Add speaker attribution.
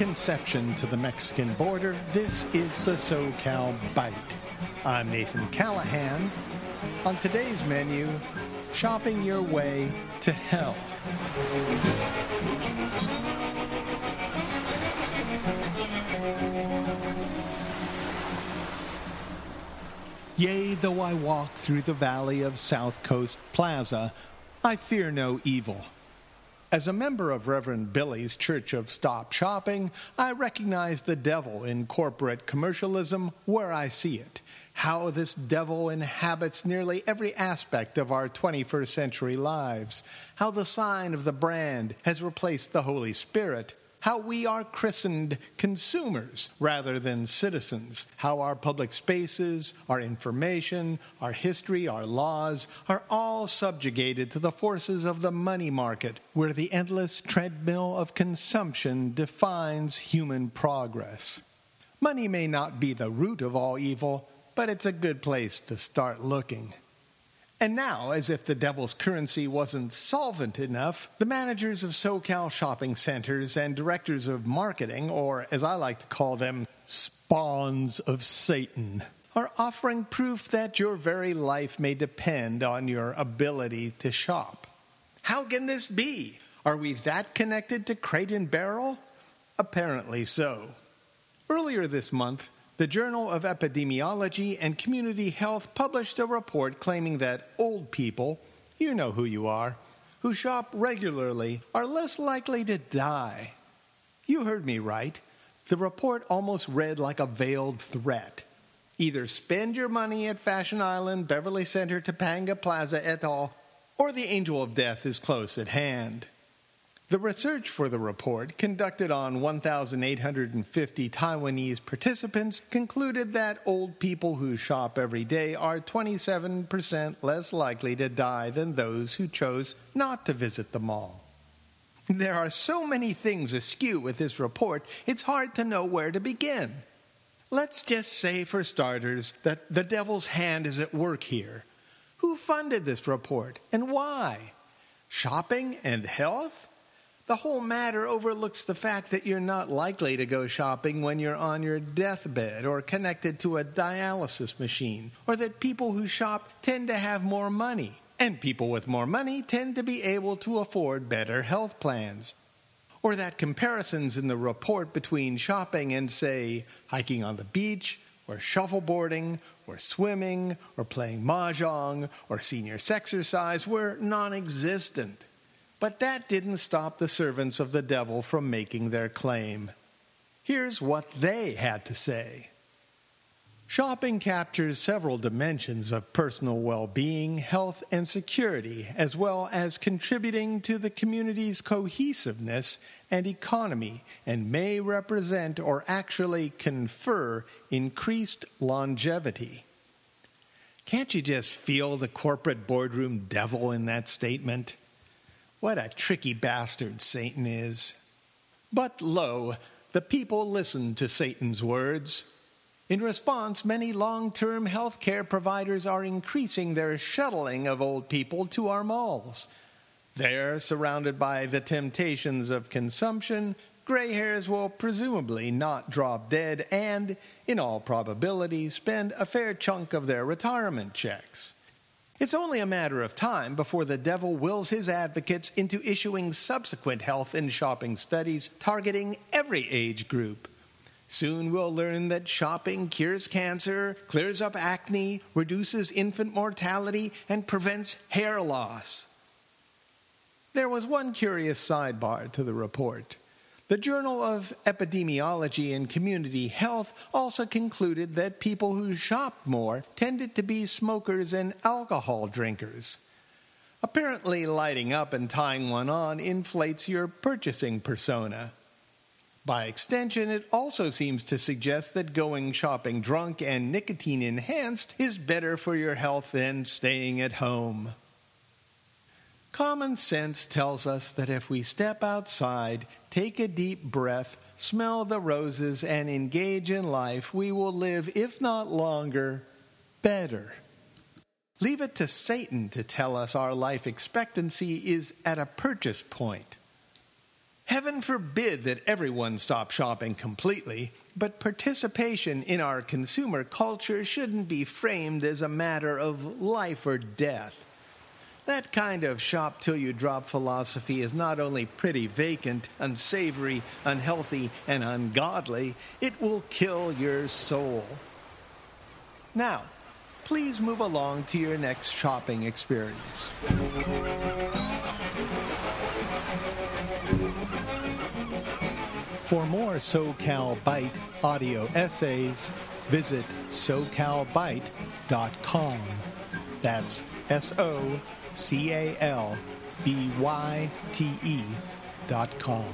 Speaker 1: Conception to the Mexican border, this is the SoCal Byte. I'm Nathan Callahan. On today's menu, shopping your way to hell. Yea, though I walk through the valley of South Coast Plaza, I fear no evil. As a member of Reverend Billy's Church of Stop Shopping, I recognize the devil in corporate commercialism where I see it. How this devil inhabits nearly every aspect of our 21st century lives. How the sign of the brand has replaced the Holy Spirit how we are christened consumers rather than citizens, how our public spaces, our information, our history, our laws are all subjugated to the forces of the money market, where the endless treadmill of consumption defines human progress. Money may not be the root of all evil, but it's a good place to start looking. And now, as if the devil's currency wasn't solvent enough, the managers of SoCal shopping centers and directors of marketing, or as I like to call them, spawns of Satan, are offering proof that your very life may depend on your ability to shop. How can this be? Are we that connected to Crate and Barrel? Apparently so. Earlier this month, the Journal of Epidemiology and Community Health published a report claiming that old people, you know who you are, who shop regularly are less likely to die. You heard me right. The report almost read like a veiled threat. Either spend your money at Fashion Island, Beverly Center, Topanga Plaza, et al., or the angel of death is close at hand. The research for the report, conducted on 1,850 Taiwanese participants, concluded that old people who shop every day are 27% less likely to die than those who chose not to visit the mall. There are so many things askew with this report, it's hard to know where to begin. Let's just say, for starters, that the devil's hand is at work here. Who funded this report and why? Shopping and health? The whole matter overlooks the fact that you're not likely to go shopping when you're on your deathbed or connected to a dialysis machine, or that people who shop tend to have more money, and people with more money tend to be able to afford better health plans. Or that comparisons in the report between shopping and, say, hiking on the beach, or shuffleboarding, or swimming, or playing mahjong, or senior sexercise were non existent. But that didn't stop the servants of the devil from making their claim. Here's what they had to say. Shopping captures several dimensions of personal well being, health, and security, as well as contributing to the community's cohesiveness and economy, and may represent or actually confer increased longevity. Can't you just feel the corporate boardroom devil in that statement? What a tricky bastard Satan is. But lo, the people listened to Satan's words. In response, many long term health care providers are increasing their shuttling of old people to our malls. There, surrounded by the temptations of consumption, gray hairs will presumably not drop dead and, in all probability, spend a fair chunk of their retirement checks. It's only a matter of time before the devil wills his advocates into issuing subsequent health and shopping studies targeting every age group. Soon we'll learn that shopping cures cancer, clears up acne, reduces infant mortality, and prevents hair loss. There was one curious sidebar to the report. The Journal of Epidemiology and Community Health also concluded that people who shopped more tended to be smokers and alcohol drinkers. Apparently, lighting up and tying one on inflates your purchasing persona. By extension, it also seems to suggest that going shopping drunk and nicotine enhanced is better for your health than staying at home. Common sense tells us that if we step outside, take a deep breath, smell the roses, and engage in life, we will live, if not longer, better. Leave it to Satan to tell us our life expectancy is at a purchase point. Heaven forbid that everyone stop shopping completely, but participation in our consumer culture shouldn't be framed as a matter of life or death. That kind of shop till you drop philosophy is not only pretty vacant, unsavory, unhealthy, and ungodly, it will kill your soul. Now, please move along to your next shopping experience. For more SoCal Byte audio essays, visit socalbyte.com. That's S O C A L B Y T E dot com.